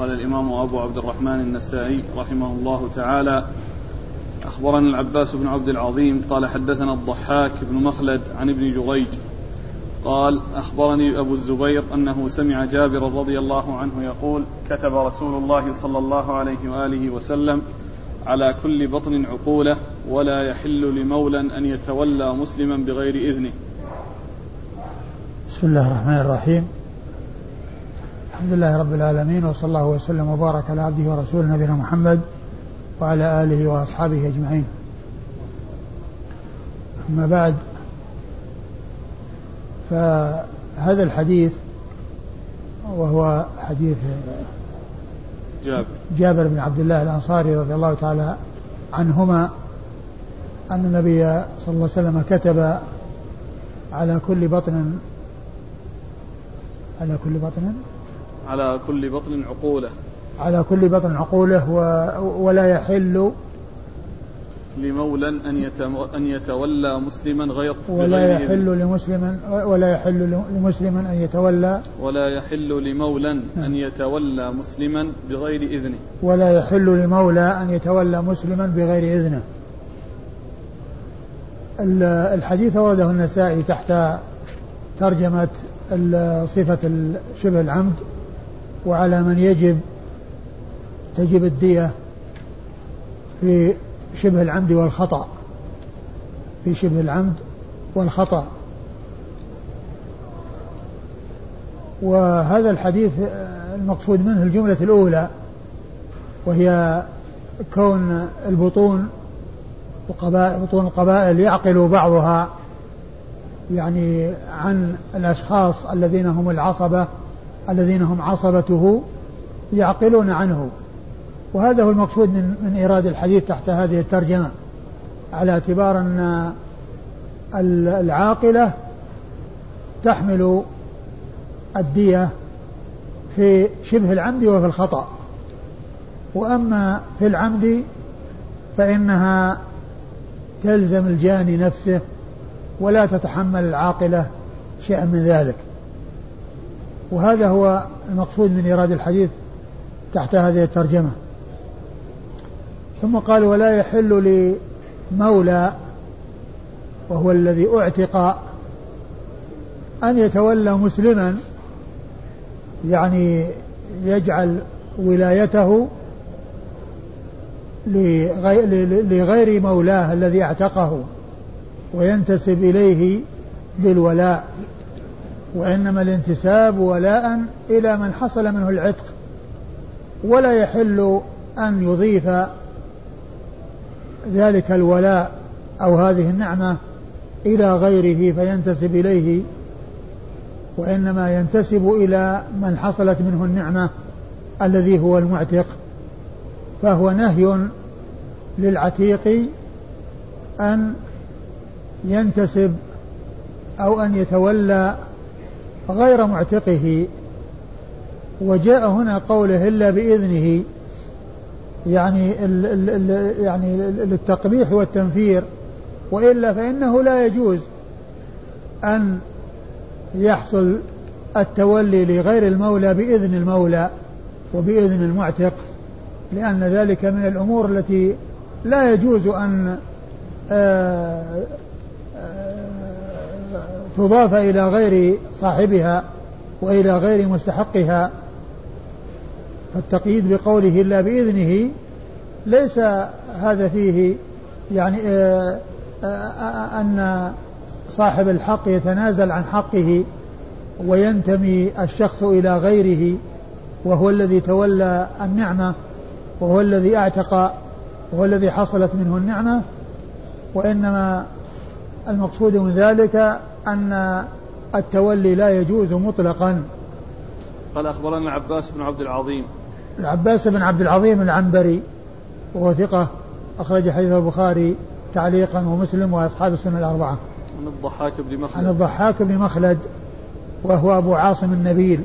قال الإمام أبو عبد الرحمن النسائي رحمه الله تعالى أخبرنا العباس بن عبد العظيم قال حدثنا الضحاك بن مخلد عن ابن جريج قال أخبرني أبو الزبير أنه سمع جابر رضي الله عنه يقول كتب رسول الله صلى الله عليه وآله وسلم على كل بطن عقولة ولا يحل لمولى أن يتولى مسلما بغير إذنه. بسم الله الرحمن الرحيم. الحمد لله رب العالمين وصلى الله وسلم وبارك على عبده ورسوله نبينا محمد وعلى آله وأصحابه أجمعين. أما بعد فهذا الحديث وهو حديث جابر. جابر بن عبد الله الأنصاري رضي الله تعالى عنهما أن النبي صلى الله عليه وسلم كتب على كل بطن على كل بطن؟ على كل بطن عقوله. على كل بطن عقوله ولا يحل لمولى أن أن يتولى مسلما غير ولا يحل لمسلم ولا يحل لمسلما أن يتولى ولا يحل لمولى. أن يتولى مسلما بغير إذنه. ولا يحل لمولى أن يتولى مسلما بغير إذنه. الحديث ورده النسائي تحت ترجمة صفة شبه العمد. وعلى من يجب تجب الدية في شبه العمد والخطأ في شبه العمد والخطأ. وهذا الحديث المقصود منه الجملة الأولى وهي كون البطون بطون القبائل يعقل بعضها يعني عن الأشخاص الذين هم العصبة الذين هم عصبته يعقلون عنه. وهذا هو المقصود من من إيراد الحديث تحت هذه الترجمة على اعتبار أن العاقلة تحمل الدية في شبه العمد وفي الخطأ. وأما في العمد فإنها تلزم الجاني نفسه ولا تتحمل العاقلة شيئا من ذلك. وهذا هو المقصود من إيراد الحديث تحت هذه الترجمة. ثم قال ولا يحل لمولى وهو الذي اعتق أن يتولى مسلما يعني يجعل ولايته لغير مولاه الذي اعتقه وينتسب إليه بالولاء وإنما الانتساب ولاء إلى من حصل منه العتق ولا يحل أن يضيف ذلك الولاء أو هذه النعمة إلى غيره فينتسب إليه وإنما ينتسب إلى من حصلت منه النعمة الذي هو المعتق فهو نهي للعتيق أن ينتسب أو أن يتولى غير معتقه. وجاء هنا قوله إلا بإذنه يعني ال ال ال يعني للتقبيح والتنفير وإلا فإنه لا يجوز أن يحصل التولي لغير المولى بإذن المولى وبإذن المعتق لأن ذلك من الأمور التي لا يجوز آه، آه، تضاف إلى غير صاحبها وإلى غير مستحقها. فالتقييد بقوله إلا بإذنه ليس هذا فيه يعني آه، آه، آه، أن صاحب الحق يتنازل عن حقه وينتمي الشخص إلى غيره وهو الذي تولى النعمة وهو الذي أعتق وهو الذي حصلت منه النعمة. وإنما المقصود من ذلك أن التولي لا يجوز مطلقا قال أخبرنا العباس بن عبد العظيم العباس بن عبد العظيم العنبري وهو ثقة أخرج حديث البخاري تعليقا ومسلم وأصحاب السنة الأربعة. عن الضحاك بن مخلد. عن الضحاك بن مخلد وهو أبو عاصم النبيل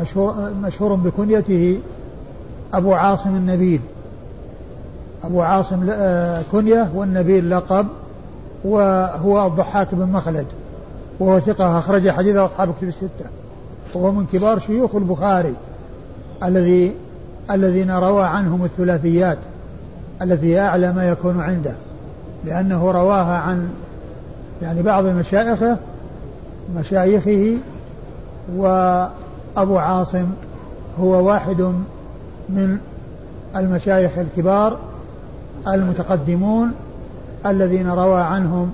مشهور مشهور بكنيته أبو عاصم النبيل. أبو عاصم آه، كنية والنبيل لقب وهو الضحاك بن مخلد وهو ثقة أخرج حديث أصحاب كتب الستة. وهو من كبار شيوخ البخاري الذي الذين روى عنهم الثلاثيات التي أعلى ما يكون عنده لأنه رواها عن يعني بعض مشايخه مشايخه وأبو عاصم هو واحد من المشايخ الكبار المتقدمون. الذين روى عنهم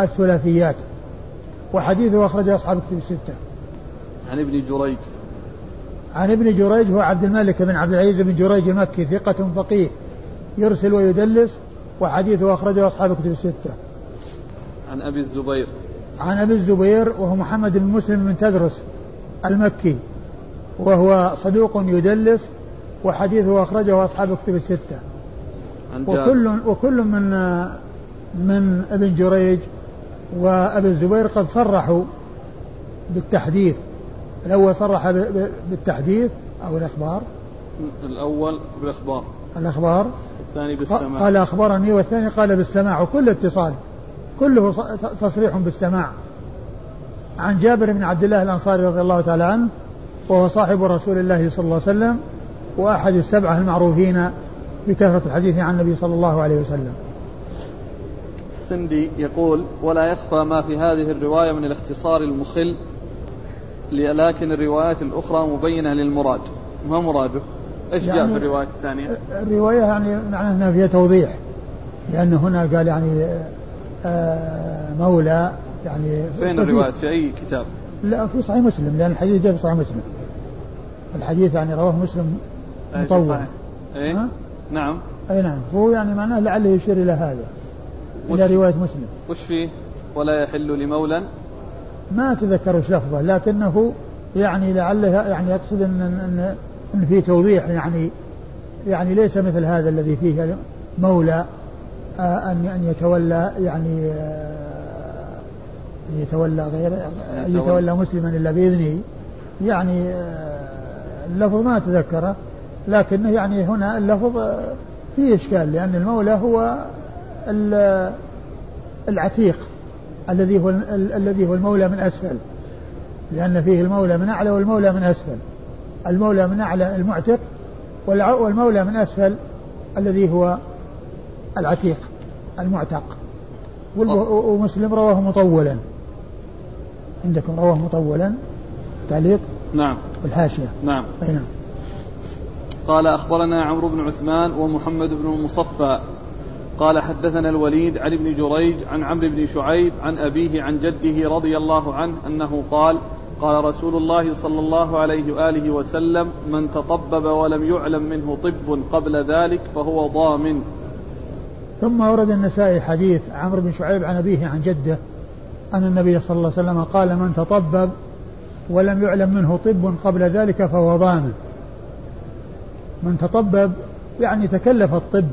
الثلاثيات وحديثه أخرجه أصحاب الكتب الستة. عن ابن جريج. عن ابن جريج هو عبد الملك بن عبد العزيز بن جريج المكي ثقة فقيه يرسل ويدلس وحديثه أخرجه أصحاب الكتب الستة. عن أبي الزبير. عن أبي الزبير وهو محمد بن مسلم بن تدرس المكي وهو صدوق يدلس وحديثه أخرجه أصحاب الكتب الستة. وكل وكل من من ابن جريج وأبي الزبير قد صرحوا بالتحديث. الأول صرح بالتحديث أو الإخبار؟ الأول بالإخبار. الأخبار. الثاني بالسماع. قال أخبرني والثاني قال بالسماع وكل اتصال. كله تصريح بالسماع. عن جابر بن عبد الله الأنصاري رضي الله تعالى عنه وهو صاحب رسول الله صلى الله عليه وسلم وأحد السبعة المعروفين بكثرة الحديث عن النبي صلى الله عليه وسلم. السندي يقول ولا يخفى ما في هذه الرواية من الاختصار المخل لكن الروايات الأخرى مبينة للمراد. ما مراده؟ إيش يعني جاء في الرواية الثانية؟ الرواية يعني معناها إنها فيها توضيح لأنه هنا قال يعني آه، مولى يعني فين الرواية؟ في أي كتاب؟ لا في صحيح مسلم لأن الحديث جاء في صحيح مسلم. الحديث يعني رواه مسلم مطول أي نعم. أي نعم. هو يعني معناه لعله يشير إلى هذا. إلى رواية مسلم. وش فيه؟ ولا يحل لمولى؟ ما أتذكر وش لفظه لكنه يعني لعله يعني يقصد أن, أن, أن في توضيح يعني يعني ليس مثل هذا الذي فيه مولى آه، أن أن يتولى يعني آه، أن يتولى غير أن يتولى. مسلما إلا بإذنه. يعني آه، اللفظ ما أتذكره لكنه يعني هنا اللفظ فيه إشكال لأن المولى هو العتيق الذي هو الذي هو المولى من أسفل. لأن فيه المولى من أعلى والمولى من أسفل. المولى من أعلى المعتق والمولى من أسفل الذي هو العتيق المعتق. ومسلم رواه مطولا. عندكم رواه مطولا؟ تعليق؟ نعم. الحاشية نعم. أي نعم. قال أخبرنا عمرو بن عثمان ومحمد بن المصفى قال حدثنا الوليد عن ابن جريج عن عمرو بن شعيب عن أبيه عن جده رضي الله عنه أنه قال قال رسول الله صلى الله عليه وآله وسلم من تطبب ولم يعلم منه طب قبل ذلك فهو ضامن. ثم ورد النسائي حديث عمرو بن شعيب عن أبيه عن جده أن النبي صلى الله عليه وسلم قال من تطبب ولم يعلم منه طب قبل ذلك فهو ضامن. من تطبب يعني تكلف الطب.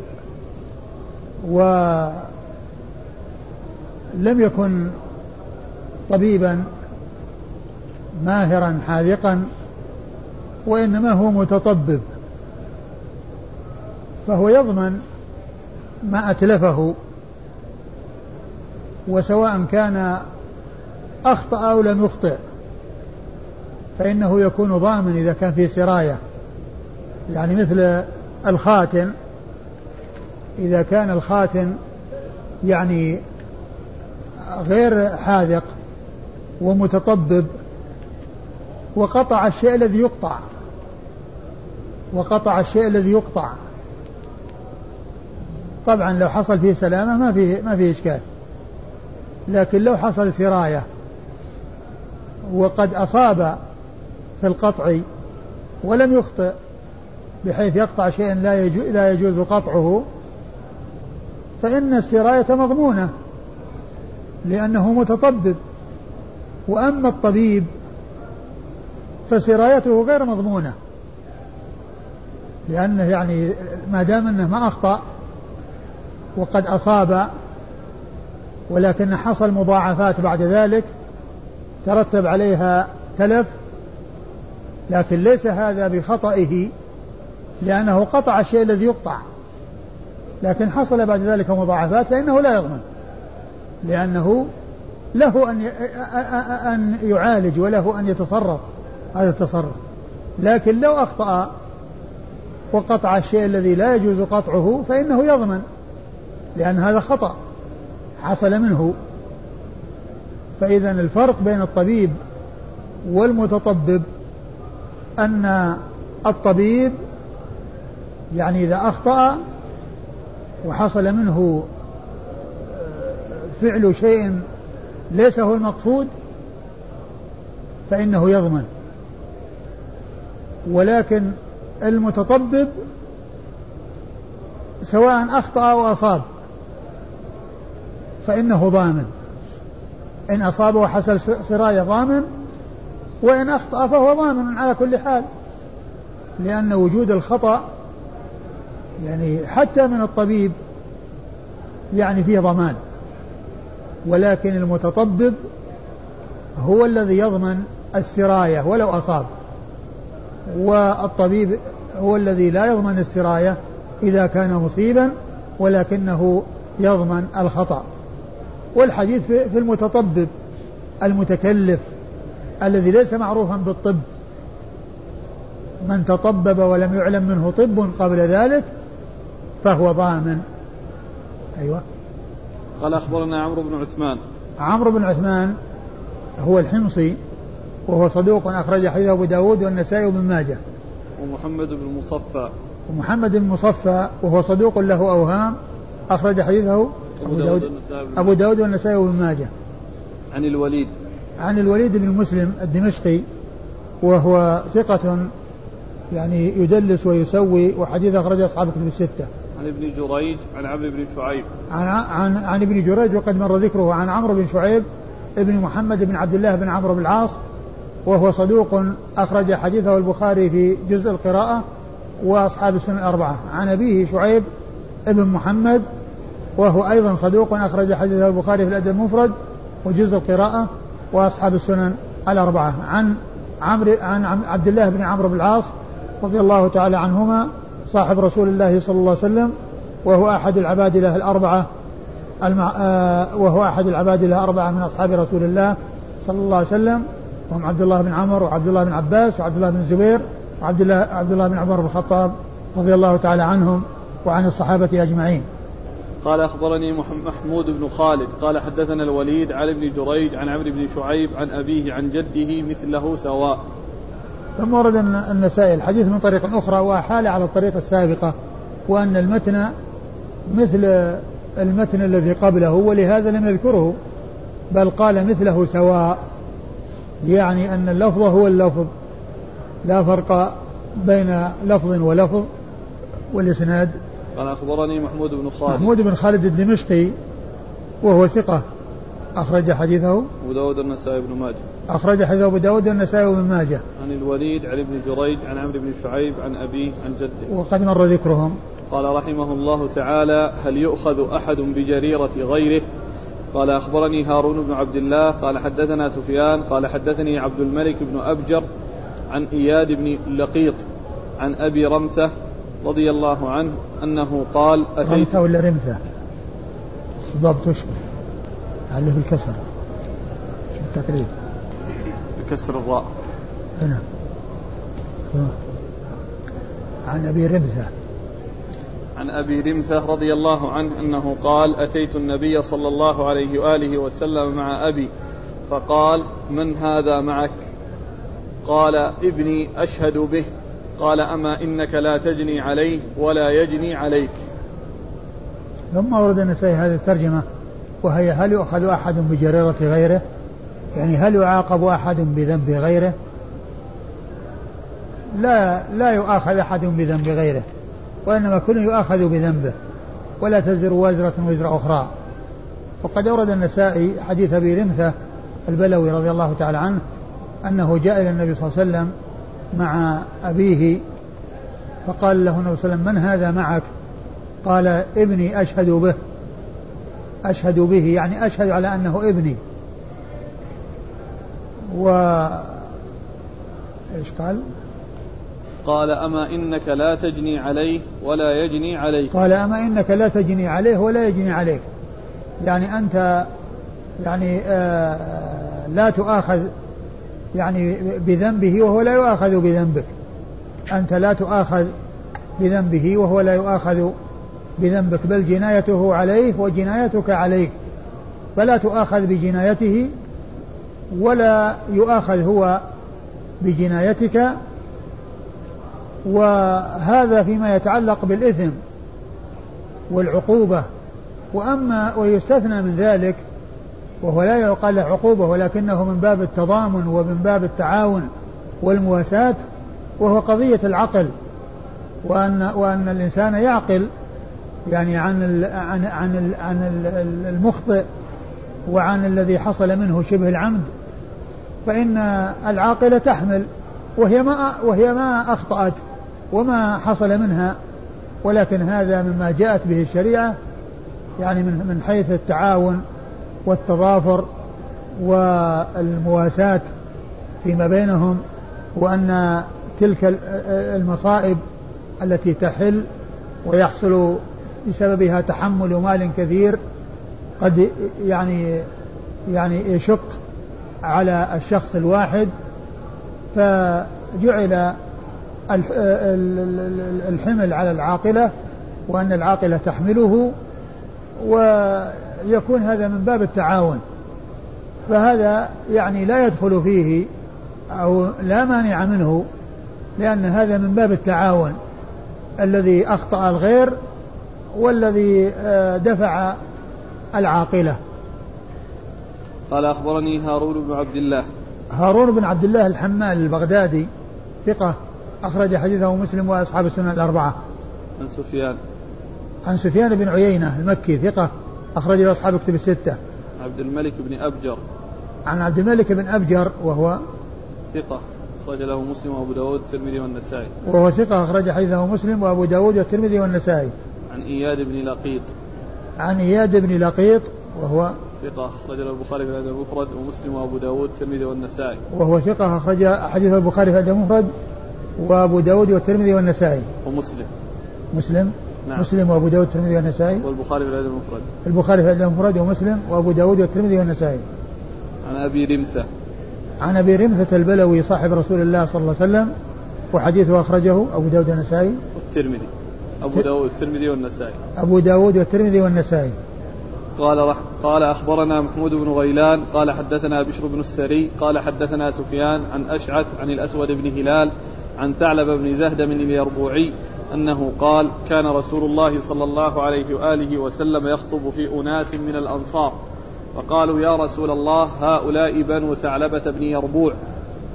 ولم يكن طبيبا ماهرا حاذقا وإنما هو متطبب. فهو يضمن ما أتلفه وسواء كان أخطأ أو لم يخطئ فإنه يكون ضامن إذا كان في سراية يعني مثل الخاتم إذا كان الخاتم يعني غير حاذق ومتطبب وقطع الشيء الذي يقطع وقطع الشيء الذي يقطع. طبعا لو حصل فيه سلامة ما فيه ما فيه إشكال. لكن لو حصل سراية وقد أصاب في القطع ولم يخطئ بحيث يقطع شيئا لا يجوز قطعه فإن السراية مضمونة لأنه متطبب. وأما الطبيب فسرايته غير مضمونة لأنه يعني ما دام أنه ما أخطأ وقد أصاب ولكن حصل مضاعفات بعد ذلك ترتب عليها تلف لكن ليس هذا بخطئه لأنه قطع الشيء الذي يقطع. لكن حصل بعد ذلك مضاعفات فإنه لا يضمن لأنه له أن أن يعالج وله أن يتصرف هذا التصرف. لكن لو أخطأ وقطع الشيء الذي لا يجوز قطعه فإنه يضمن لأن هذا خطأ حصل منه. فإذا الفرق بين الطبيب والمتطبب أن الطبيب يعني إذا أخطأ وحصل منه فعل شيء ليس هو المقصود فإنه يضمن. ولكن المتطبب سواء أخطأ أو أصاب فإنه ضامن. إن أصاب وحصل سراية ضامن وإن أخطأ فهو ضامن على كل حال لأن وجود الخطأ يعني حتى من الطبيب يعني فيه ضمان ولكن المتطبب هو الذي يضمن السراية ولو أصاب والطبيب هو الذي لا يضمن السراية إذا كان مصيبا ولكنه يضمن الخطأ. والحديث في المتطبب المتكلف الذي ليس معروفا بالطب من تطبب ولم يعلم منه طب قبل ذلك فهو ضامن. أيوة. قال أخبرنا عمرو بن عثمان. عمرو بن عثمان هو الحمصي وهو صدوق أخرج حديث أبو داود والنسائي وابن ماجه. ومحمد بن مصفى. ومحمد بن مصفى وهو صدوق له أوهام أخرج حديثه أبو داود أبو داود والنسائي وابن ماجه. عن الوليد. عن الوليد بن مسلم الدمشقي وهو ثقة يعني يدلس ويسوي وحديث أخرج أصحاب الكتب الستة. عن ابن جريج عن عمرو بن شعيب. عن عن عن ابن جريج وقد مر ذكره عن عمرو بن شعيب ابن محمد بن عبد الله بن عمرو بن العاص وهو صدوق أخرج حديثه البخاري في جزء القراءة وأصحاب السنن الأربعة عن أبيه شعيب ابن محمد وهو أيضا صدوق أخرج حديثه البخاري في الأدب المفرد وجزء القراءة وأصحاب السنن الأربعة عن عمرو عن عبد الله بن عمرو بن العاص رضي الله تعالى عنهما صاحب رسول الله صلى الله عليه وسلم وهو أحد العباد له الأربعة المع... آه وهو أحد العباد له أربعة من أصحاب رسول الله صلى الله عليه وسلم وهم عبد الله بن عمر وعبد الله بن عباس وعبد الله بن الزبير وعبد الله عبد الله بن عمر بن الخطاب رضي الله تعالى عنهم وعن الصحابة أجمعين. قال أخبرني محمود بن خالد قال حدثنا الوليد عن ابن جريج عن عمرو بن شعيب عن أبيه عن جده مثله سواء ثم ورد النسائي الحديث من طريق أخرى وأحال على الطريقة السابقة وأن المتن مثل المتن الذي قبله ولهذا لم يذكره بل قال مثله سواء. يعني أن اللفظ هو اللفظ لا فرق بين لفظ ولفظ والإسناد. قال أخبرني محمود بن خالد. محمود بن خالد الدمشقي وهو ثقة أخرج حديثه. أبو داود النسائي بن ماجه. أخرج حديث أبو داود النسائي وابن ماجه. عن الوليد عن ابن جريج عن عمرو بن شعيب عن أبيه عن جده. وقد مر ذكرهم. قال رحمه الله تعالى هل يؤخذ أحد بجريرة غيره؟ قال أخبرني هارون بن عبد الله. قال حدثنا سفيان. قال حدثني عبد الملك بن أبجر عن إياد بن لقيط عن أبي رمثة رضي الله عنه أنه قال أتيت رمثة ولا رمثة؟ ضبط وش اللي في الكسر؟ شوف التقريب. بكسر الراء نعم عن أبي رمثة عن أبي رمثه رضي الله عنه أنه قال أتيت النبي صلى الله عليه وآله وسلم مع أبي فقال من هذا معك؟ قال ابني أشهد به قال أما إنك لا تجني عليه ولا يجني عليك. ثم ورد النسائي هذه الترجمة وهي هل يؤخذ أحد بجريرة غيره؟ يعني هل يعاقب أحد بذنب غيره؟ لا لا يؤاخذ أحد بذنب غيره وإنما كل يؤاخذ بذنبه ولا تزر وازرة وزر أخرى. وقد أورد النسائي حديث أبي رمثة البلوي رضي الله تعالى عنه أنه جاء إلى النبي صلى الله عليه وسلم مع أبيه فقال له النبي صلى الله عليه وسلم من هذا معك؟ قال ابني أشهد به أشهد به يعني أشهد على أنه ابني. و إيش قال؟ قال أما إنك لا تجني عليه ولا يجني عليك. قال أما إنك لا تجني عليه ولا يجني عليك. يعني أنت يعني آه لا تؤاخذ يعني بذنبه وهو لا يؤاخذ بذنبك. أنت لا تؤاخذ بذنبه وهو لا يؤاخذ بذنبك بل جنايته عليه وجنايتك عليك. فلا تؤاخذ بجنايته ولا يؤاخذ هو بجنايتك. وهذا فيما يتعلق بالإثم والعقوبة. وأما ويستثنى من ذلك وهو لا يقال له عقوبة ولكنه من باب التضامن ومن باب التعاون والمواساة وهو قضية العقل. وأن وأن الإنسان يعقل يعني عن ال عن عن ال عن المخطئ وعن الذي حصل منه شبه العمد. فإن العاقلة تحمل وهي ما وهي ما أخطأت وما حصل منها ولكن هذا مما جاءت به الشريعة يعني من من حيث التعاون والتضافر والمواساة فيما بينهم وأن تلك المصائب التي تحل ويحصل بسببها تحمل مال كثير قد يعني يعني يشق على الشخص الواحد فجعل الحمل على العاقلة وأن العاقلة تحمله ويكون هذا من باب التعاون. فهذا يعني لا يدخل فيه أو لا مانع منه لأن هذا من باب التعاون. الذي أخطأ الغير والذي آه، دفع العاقلة. قال أخبرني هارون بن عبد الله. هارون بن عبد الله الحمال البغدادي ثقة أخرج حديثه مسلم وأصحاب السنن الأربعة. عن سفيان. عن سفيان بن عيينة المكي ثقة أخرج له أصحاب كتب الستة. عبد الملك بن أبجر. عن عبد الملك بن أبجر وهو ثقة أخرج له مسلم وأبو داود والترمذي والنسائي. وهو ثقة أخرج حديثه مسلم وأبو داود والترمذي والنسائي. عن إياد بن لقيط. عن إياد بن لقيط وهو ثقة أخرج له البخاري في الأدب المفرد ومسلم وأبو داود والترمذي والنسائي. وهو ثقة أخرج حديث البخاري في الأدب المفرد وأبو داود والترمذي والنسائي. ومسلم. مسلم؟ نعم. مسلم وأبو داود والترمذي والنسائي. والبخاري في الأدب المفرد. البخاري في الأدب المفرد ومسلم وأبو داود والترمذي والنسائي. عن أبي رمثة. عن أبي رمثة البلوي صاحب رسول الله صلى الله عليه وسلم وحديثه أخرجه أبو داود النسائي والترمذي. أبو داود الترمذي والنسائي. أبو داود والترمذي والنسائي. قال قال أخبرنا محمود بن غيلان قال حدثنا بشر بن السري قال حدثنا سفيان عن أشعث عن الأسود بن هلال عن ثعلب بن زهدم اليربوعي أنه قال كان رسول الله صلى الله عليه وآله وسلم يخطب في أناس من الأنصار فقالوا يا رسول الله هؤلاء بنو ثعلبة بن يربوع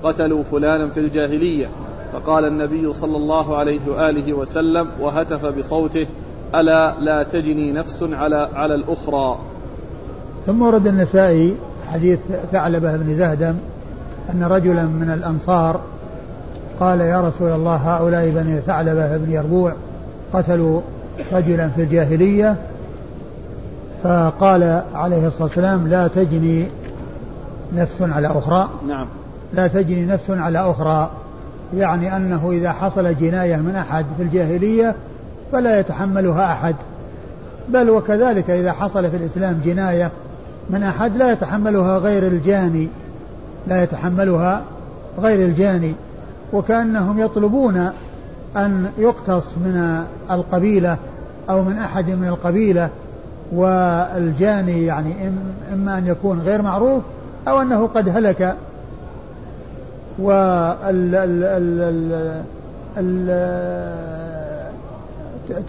قتلوا فلانا في الجاهلية. فقال النبي صلى الله عليه وآله وسلم وهتف بصوته ألا لا تجني نفس على على الأخرى. ثم ورد النسائي حديث ثعلبة بن زهدم أن رجلا من الأنصار قال يا رسول الله هؤلاء بني ثعلبة بن يربوع قتلوا رجلا في الجاهلية فقال عليه الصلاة والسلام لا تجني نفس على أخرى. نعم. لا تجني نفس على أخرى. يعني أنه إذا حصل جناية من أحد في الجاهلية فلا يتحملها أحد. بل وكذلك إذا حصل في الإسلام جناية من أحد لا يتحملها غير الجاني. لا يتحملها غير الجاني. وكأنهم يطلبون أن يقتص من القبيلة أو من أحد من القبيلة والجاني يعني إما أن يكون غير معروف أو أنه قد هلك.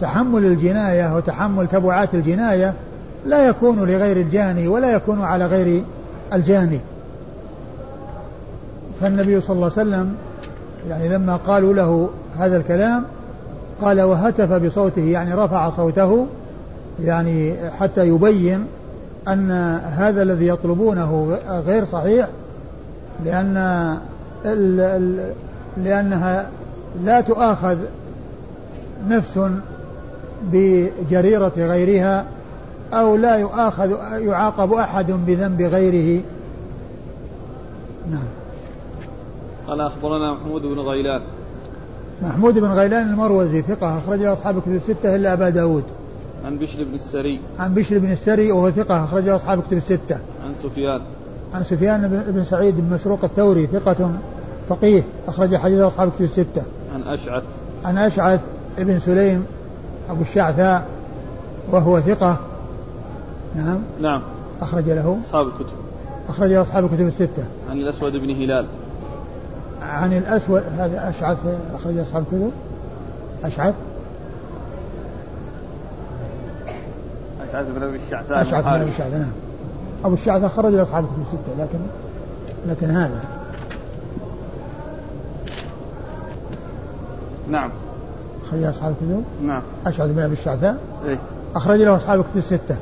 تحمل الجناية وتحمل تبعات الجناية لا يكون لغير الجاني ولا يكون على غير الجاني. فالنبي صلى الله عليه وسلم يعني لما قالوا له هذا الكلام قال وهتف بصوته يعني رفع صوته يعني حتى يبين أن هذا الذي يطلبونه غير صحيح لأن لأنها لا تؤاخذ نفس بجريرة غيرها أو لا يؤاخذ يعاقب أحد بذنب غيره. نعم. قال أخبرنا محمود بن غيلان. محمود بن غيلان المروزي ثقة أخرج أصحاب كتب الستة إلا أبا داود. عن بشر بن السري. عن بشر بن السري وهو ثقة أخرجه أصحاب كتب الستة. عن سفيان. عن سفيان بن سعيد بن مسروق الثوري ثقة فقيه أخرج حديث أصحاب كتب الستة. عن أشعث. عن أشعث ابن سليم أبو الشعثاء وهو ثقة. نعم. نعم. أخرج له. أصحاب الكتب. أخرج له أصحاب الكتب الستة. عن الأسود بن هلال. عن الأسود هذا أشعث أخرج أصحاب الكتب. أشعث. أشعث بن أبي الشعثاء أشعث بن أبي الشعثاء نعم. أبو الشعثاء خرج له أصحاب الكتب الستة لكن لكن هذا. نعم. أخرج له أصحاب الكتب. نعم. أشعث بن أبي الشعثاء إيه؟ أخرج له أصحاب الكتب الستة.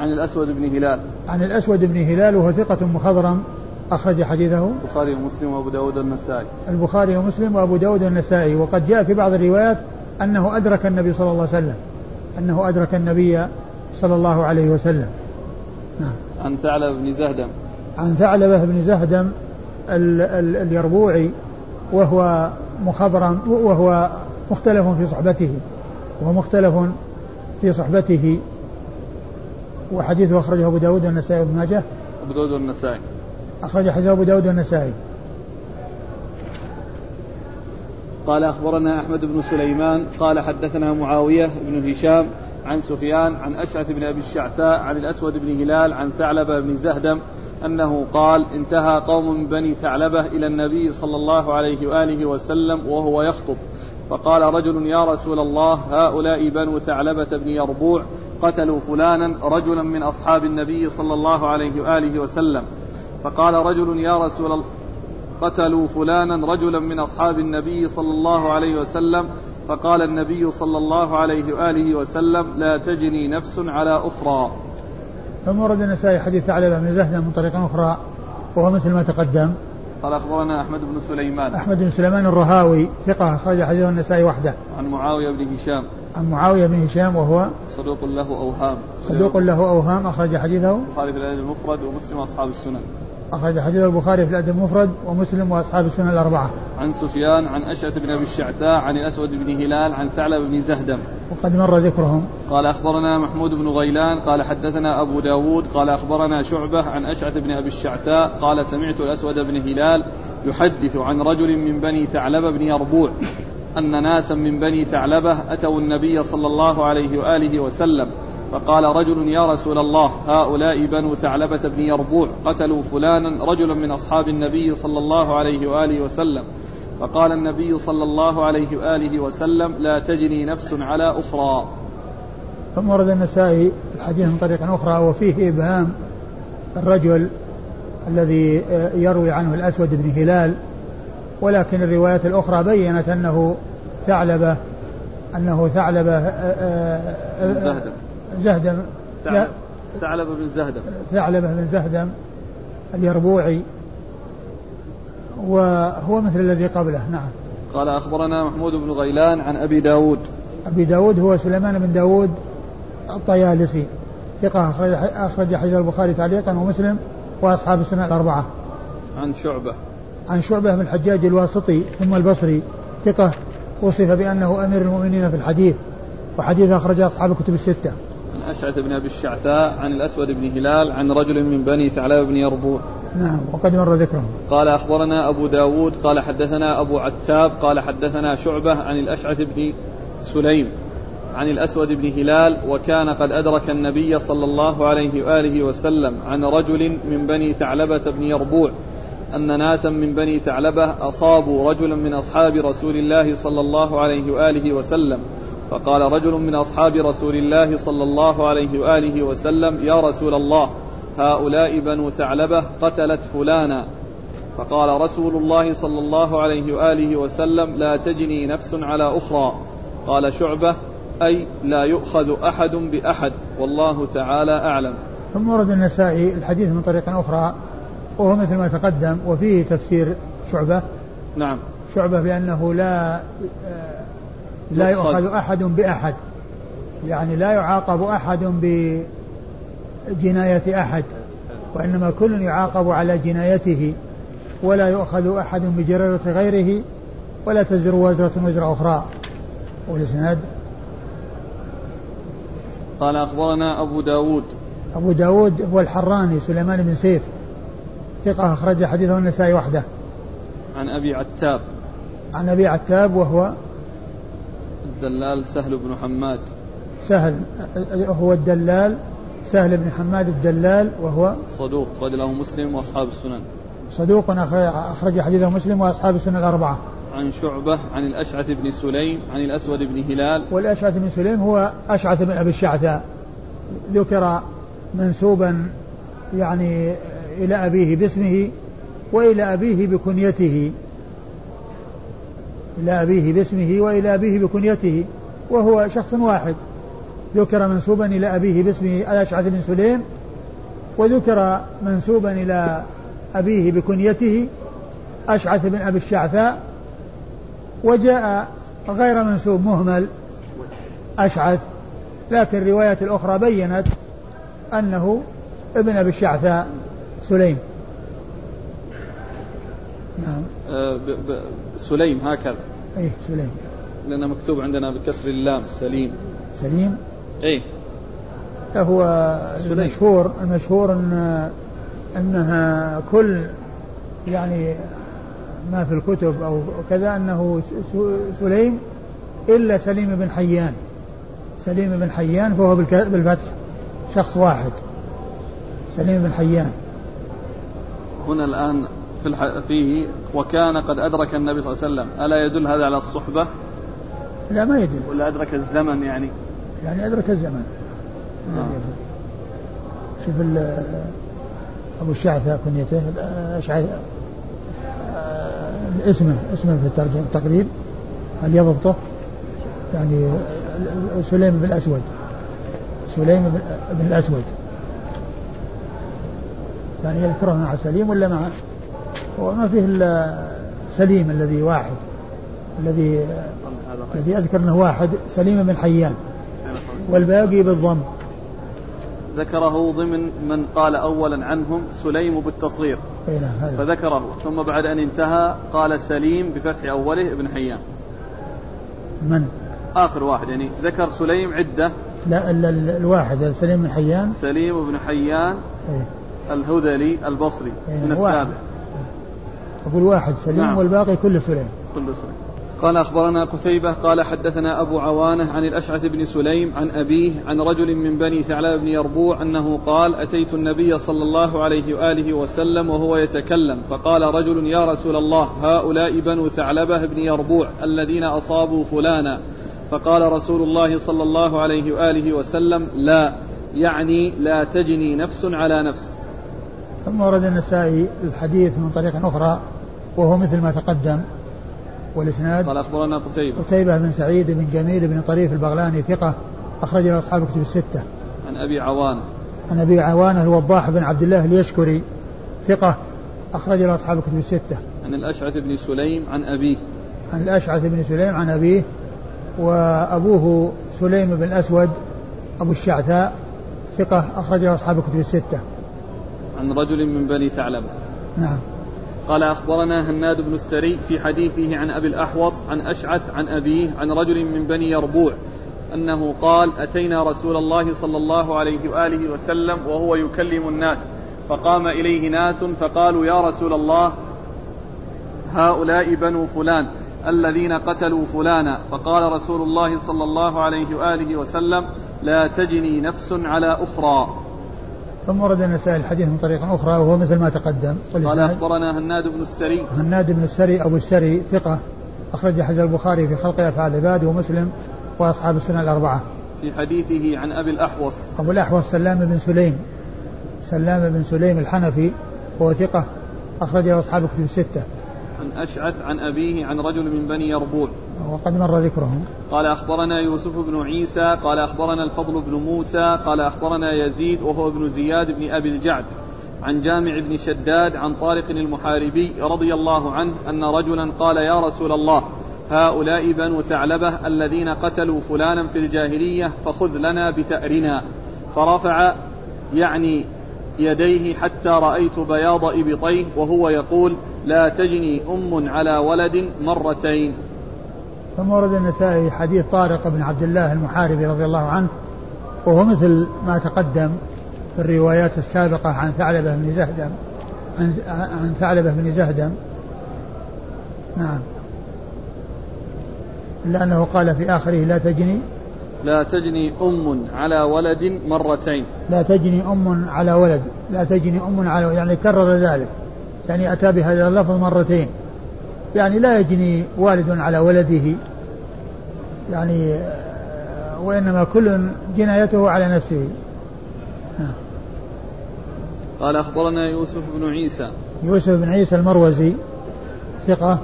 عن الأسود بن هلال. عن الأسود بن هلال وهو ثقة مخضرم. أخرج حديثه. البخاري ومسلم وأبو داود والنسائي. البخاري ومسلم وأبو داود والنسائي. وقد جاء في بعض الروايات أنه أدرك النبي صلى الله عليه وسلم. أنه أدرك النبي صلى الله عليه وسلم. نعم. عن ثعلب بن زهدم. عن ثعلبة بن زهدم ال ال اليربوعي وهو مخضرم وهو مختلف في صحبته وهو مختلف في صحبته. وحديثه أخرجه أبو داود والنسائي وابن ماجه. أبو داود والنسائي. أخرج حديث أبو داود والنسائي. قال أخبرنا أحمد بن سليمان قال حدثنا معاوية بن هشام عن سفيان عن أشعث بن أبي الشعثاء عن الأسود بن هلال عن ثعلبة بن زهدم أنه قال انتهى قوم من بني ثعلبة إلى النبي صلى الله عليه وآله وسلم وهو يخطب. فقال رجل يا رسول الله هؤلاء بنو ثعلبة بن يربوع قتلوا فلانا رجلا من أصحاب النبي صلى الله عليه وآله وسلم. فقال رجل يا رسول قتلوا فلانا رجلا من أصحاب النبي صلى الله عليه وسلم. فقال النبي صلى الله عليه وآله وسلم لا تجني نفس على أخرى. ثم ورد النسائي حديث ثعلبة بن زهدة من طريق أخرى وهو مثل ما تقدم. قال أخبرنا أحمد بن سليمان. أحمد بن سليمان الرهاوي ثقة أخرج حديثه النسائي وحده. عن معاوية بن هشام. عن معاوية بن هشام وهو صدوق له أوهام. صدوق له أوهام أخرج حديثه. البخاري في المفرد ومسلم وأصحاب السنن. أخرج حديث البخاري في الأدب المفرد ومسلم وأصحاب السنن الأربعة. عن سفيان عن أشعث بن أبي الشعثاء عن الأسود بن هلال عن ثعلب بن زهدم. وقد مر ذكرهم. قال أخبرنا محمود بن غيلان قال حدثنا أبو داود قال أخبرنا شعبة عن أشعث بن أبي الشعثاء قال سمعت الأسود بن هلال يحدث عن رجل من بني ثعلبة بن يربوع أن ناسا من بني ثعلبة أتوا النبي صلى الله عليه وآله وسلم فقال رجل يا رسول الله هؤلاء بنو ثعلبة بن يربوع قتلوا فلانا رجلا من أصحاب النبي صلى الله عليه وآله وسلم. فقال النبي صلى الله عليه وآله وسلم لا تجني نفس على أخرى. ثم ورد النسائي الحديث من طريق أخرى وفيه إبهام الرجل الذي يروي عنه الأسود بن هلال. ولكن الروايات الأخرى بينت أنه ثعلبة أنه ثعلبة آه، آه، زهدم. ثعلبة بن زهدم. ثعلبة بن زهدم اليربوعي. وهو مثل الذي قبله. نعم. قال أخبرنا محمود بن غيلان عن أبي داود. أبي داود هو سليمان بن داود الطيالسي. ثقة أخرج, أخرج حديث البخاري تعليقا ومسلم وأصحاب السنة الأربعة. عن شعبة. عن شعبة بن الحجاج الواسطي ثم البصري. ثقة وصف بأنه أمير المؤمنين في الحديث. وحديث أخرج أصحاب الكتب الستة. عن أشعث بن أبي الشعثاء عن الأسود بن هلال عن رجل من بني ثعلبة بن يربوع. نعم وقد مر ذكره. قال أخبرنا أبو داود قال حدثنا أبو عتاب قال حدثنا شعبة عن الأشعث بن سليم عن الأسود بن هلال وكان قد أدرك النبي صلى الله عليه وآله وسلم عن رجل من بني ثعلبة بن يربوع أن ناسا من بني ثعلبة أصابوا رجلا من أصحاب رسول الله صلى الله عليه وآله وسلم. فقال رجل من أصحاب رسول الله صلى الله عليه وآله وسلم يا رسول الله هؤلاء بنو ثعلبة قتلت فلانا. فقال رسول الله صلى الله عليه وآله وسلم لا تجني نفس على أخرى. قال شعبة أي لا يؤخذ أحد بأحد والله تعالى أعلم. ثم ورد النسائي الحديث من طريق أخرى وهو مثل ما تقدم وفيه تفسير شعبة. نعم. شعبة بأنه لا لا يؤخذ أحد بأحد. يعني لا يعاقب أحد بجناية أحد وإنما كل يعاقب على جنايته. ولا يؤخذ أحد بجريرة غيره ولا تزر وزرة وزر أخرى. والإسناد؟ قال أخبرنا أبو داود. أبو داود هو الحراني سليمان بن سيف. ثقة أخرج حديثه النسائي وحده. عن أبي عتاب. عن أبي عتاب وهو الدلال سهل بن حماد. سهل هو الدلال سهل بن حماد الدلال وهو صدوق رجله مسلم وأصحاب السنن. صدوق اخرج حديثه مسلم وأصحاب السنن الأربعة. عن شعبة عن الأشعث بن سليم عن الأسود بن هلال. والأشعث بن سليم هو أشعث بن أبي الشعثاء ذكر منسوبا يعني إلى أبيه باسمه وإلى أبيه بكنيته. إلى أبيه باسمه وإلى أبيه بكنيته وهو شخص واحد. ذكر منسوبا إلى أبيه باسمه الأشعث بن سليم وذكر منسوبا إلى أبيه بكنيته أشعث بن أبي الشعثاء وجاء غير منسوب مهمل أشعث. لكن الرواية الأخرى بينت أنه ابن أبي الشعثاء سليم. نعم. ب ب سليم هكذا. إيه سليم. لأنه مكتوب عندنا بكسر اللام سليم. سليم؟ إيه. هو سليم. المشهور المشهور ان إنها كل يعني ما في الكتب أو كذا إنه سليم إلا سليم بن حيان. سليم بن حيان فهو بالفتح شخص واحد. سليم بن حيان. هنا الآن في الح... فيه وكان قد أدرك النبي صلى الله عليه وسلم. ألا يدل هذا على الصحبة؟ لا ما يدل. ولا أدرك الزمن يعني؟ يعني أدرك الزمن. آه. شوف أبو الشعثة كنيته أشعث اسمه اسمه في الترجمة التقريب هل يضبطه؟ يعني سليم بن الأسود. سليم بن الأسود. يعني يذكره مع سليم ولا مع هو ما فيه إلا سليم الذي واحد الذي الذي أذكر أنه واحد سليم بن حيان والباقي بالضم. ذكره ضمن من قال أولا عنهم سليم بالتصغير. نعم، فذكره ثم بعد أن انتهى قال سليم بفتح أوله ابن حيان. من؟ آخر واحد يعني ذكر سليم عدة. لا الواحد سليم بن حيان. سليم بن حيان؟ الهذلي البصري من السابع. أقول واحد سليم نعم. والباقي كله سليم. كله سليم. قال أخبرنا قتيبة قال حدثنا أبو عوانة عن الأشعث بن سليم عن أبيه عن رجل من بني ثعلب بن يربوع أنه قال أتيت النبي صلى الله عليه وآله وسلم وهو يتكلم فقال رجل يا رسول الله هؤلاء بنو ثعلبة بن يربوع الذين أصابوا فلانا. فقال رسول الله صلى الله عليه وآله وسلم لا يعني لا تجني نفس على نفس. ثم ورد النسائي الحديث من طريق أخرى وهو مثل ما تقدم والإسناد قال أخبرنا قتيبة. قتيبة بن سعيد بن جميل بن طريف البغلاني ثقة أخرج له أصحاب الكتب الستة. عن أبي عوانة. عن أبي عوانة الوضاح بن عبد الله اليشكري ثقة أخرج له أصحاب الكتب الستة. عن الأشعث بن سليم عن أبيه. عن الأشعث بن سليم عن أبيه وأبوه سليم بن الأسود أبو الشعثاء ثقة أخرج له أصحاب الكتب الستة. عن رجل من بني ثعلبة نعم. قال أخبرنا هناد بن السري في حديثه عن أبي الأحوص عن أشعث عن أبيه عن رجل من بني يربوع أنه قال أتينا رسول الله صلى الله عليه وآله وسلم وهو يكلم الناس فقام إليه ناس فقالوا يا رسول الله هؤلاء بنو فلان الذين قتلوا فلانا. فقال رسول الله صلى الله عليه وآله وسلم لا تجني نفس على أخرى. ثم ورد النسائي الحديث من طريق أخرى وهو مثل ما تقدم. قال أخبرنا هناد بن السري. هناد بن السري أبو السري ثقة. أخرج حديث البخاري في خلق أفعال العباد ومسلم وأصحاب السنة الأربعة. في حديثه عن أبي الأحوص. أبو الأحوص سلام بن سليم. سلام بن سليم الحنفي وهو ثقة. أخرج له أصحاب الكتب الستة. عن أشعث عن أبيه عن رجل من بني يربوع. وقد مر ذكرهم. قال أخبرنا يوسف بن عيسى قال أخبرنا الفضل بن موسى قال أخبرنا يزيد وهو ابن زياد بن أبي الجعد. عن جامع بن شداد عن طارق المحاربي رضي الله عنه أن رجلا قال يا رسول الله هؤلاء بنو ثعلبة الذين قتلوا فلانا في الجاهلية فخذ لنا بثأرنا فرفع يعني يديه حتى رأيت بياض إبطيه وهو يقول لا تجني أم على ولد مرتين. ثم ورد النسائي حديث طارق بن عبد الله المحاربي رضي الله عنه وهو مثل ما تقدم في الروايات السابقة عن ثعلبة بن زهدم عن عن ثعلبة بن زهدم. نعم. إلا أنه قال في آخره لا تجني لا تجني أم على ولد مرتين. لا تجني أم على ولد لا تجني أم على ولد يعني كرر ذلك. يعني أتى بهذا اللفظ مرتين. يعني لا يجني والد على ولده. يعني وإنما كل جنايته على نفسه. نعم. قال أخبرنا يوسف بن عيسى. يوسف بن عيسى المروزي. ثقة؟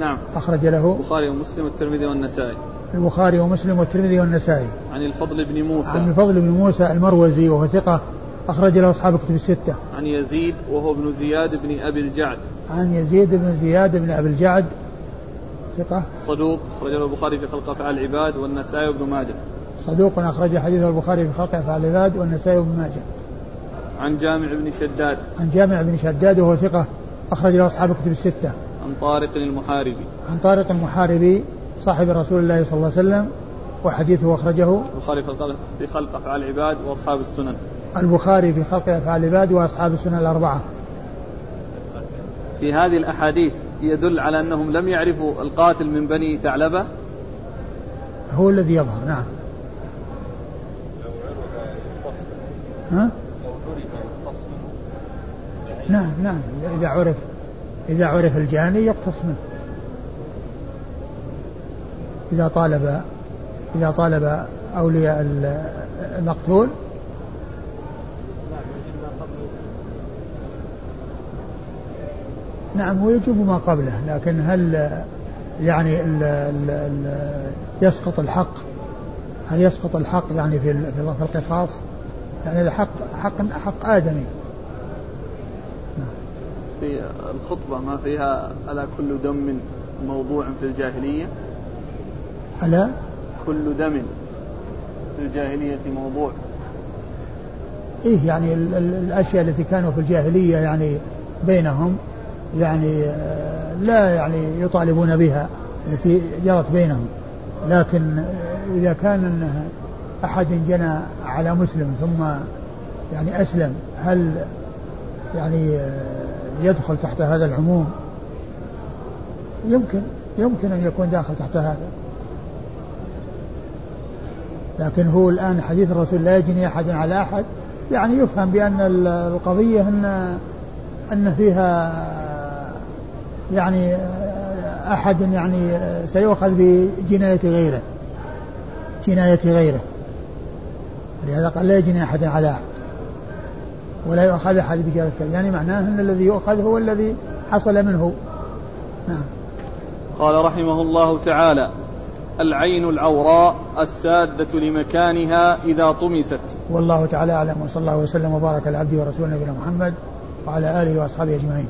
نعم. أخرج له. البخاري ومسلم والترمذي والنسائي. البخاري ومسلم والترمذي والنسائي. عن الفضل بن موسى. عن الفضل بن موسى المروزي وهو ثقة. أخرج له أصحاب كتب الستة. عن يزيد وهو ابن زياد بن أبي الجعد. عن يزيد بن زياد بن أبي الجعد. ثقة. صدوق أخرج له البخاري في خلق أفعال العباد والنسائي وابن ماجه. صدوق أخرج حديثه البخاري في خلق أفعال العباد والنسائي وابن ماجه. عن جامع بن شداد. عن جامع بن شداد وهو ثقة. أخرج له أصحاب كتب الستة. عن طارق المحاربي. عن طارق المحاربي صاحب رسول الله صلى الله عليه وسلم وحديثه أخرجه. البخاري في خلق أفعال العباد وأصحاب السنن. البخاري في خلق أفعال العباد وأصحاب السنن الأربعة. في هذه الأحاديث يدل على أنهم لم يعرفوا القاتل من بني ثعلبة؟ هو الذي يظهر نعم. ها؟ نعم نعم. إذا عرف إذا عرف الجاني يقتص منه. إذا طالب إذا طالب أولياء المقتول نعم هو يجوب ما قبله لكن هل يعني ال ال ال يسقط الحق؟ هل يسقط الحق يعني في في القصاص؟ يعني الحق حق حق آدمي. نعم. في الخطبة ما فيها ألا كل دم موضوع في الجاهلية؟ ألا؟ كل دم في الجاهلية موضوع. إيه يعني ال ال الأشياء التي كانوا في الجاهلية يعني بينهم يعني آه، لا يعني يطالبون بها التي جرت بينهم. لكن إذا كان أحد جنى على مسلم ثم يعني أسلم هل يعني آه، يدخل تحت هذا العموم؟ يمكن يمكن أن يكون داخل تحت هذا. لكن هو الآن حديث الرسول لا يجني أحد على أحد يعني يفهم بأن القضية أن أن فيها يعني أحد يعني سيؤخذ بجناية غيره. جناية غيره. لهذا قال لا يجني أحد على أحد ولا يؤخذ أحد بجناية غيره. يعني معناه أن الذي يؤخذ هو الذي حصل منه. نعم. قال رحمه الله تعالى العين العوراء السادة لمكانها إذا طمست. والله تعالى أعلم وصلى الله وسلم وبارك على عبده ورسوله نبينا محمد وعلى آله وأصحابه أجمعين.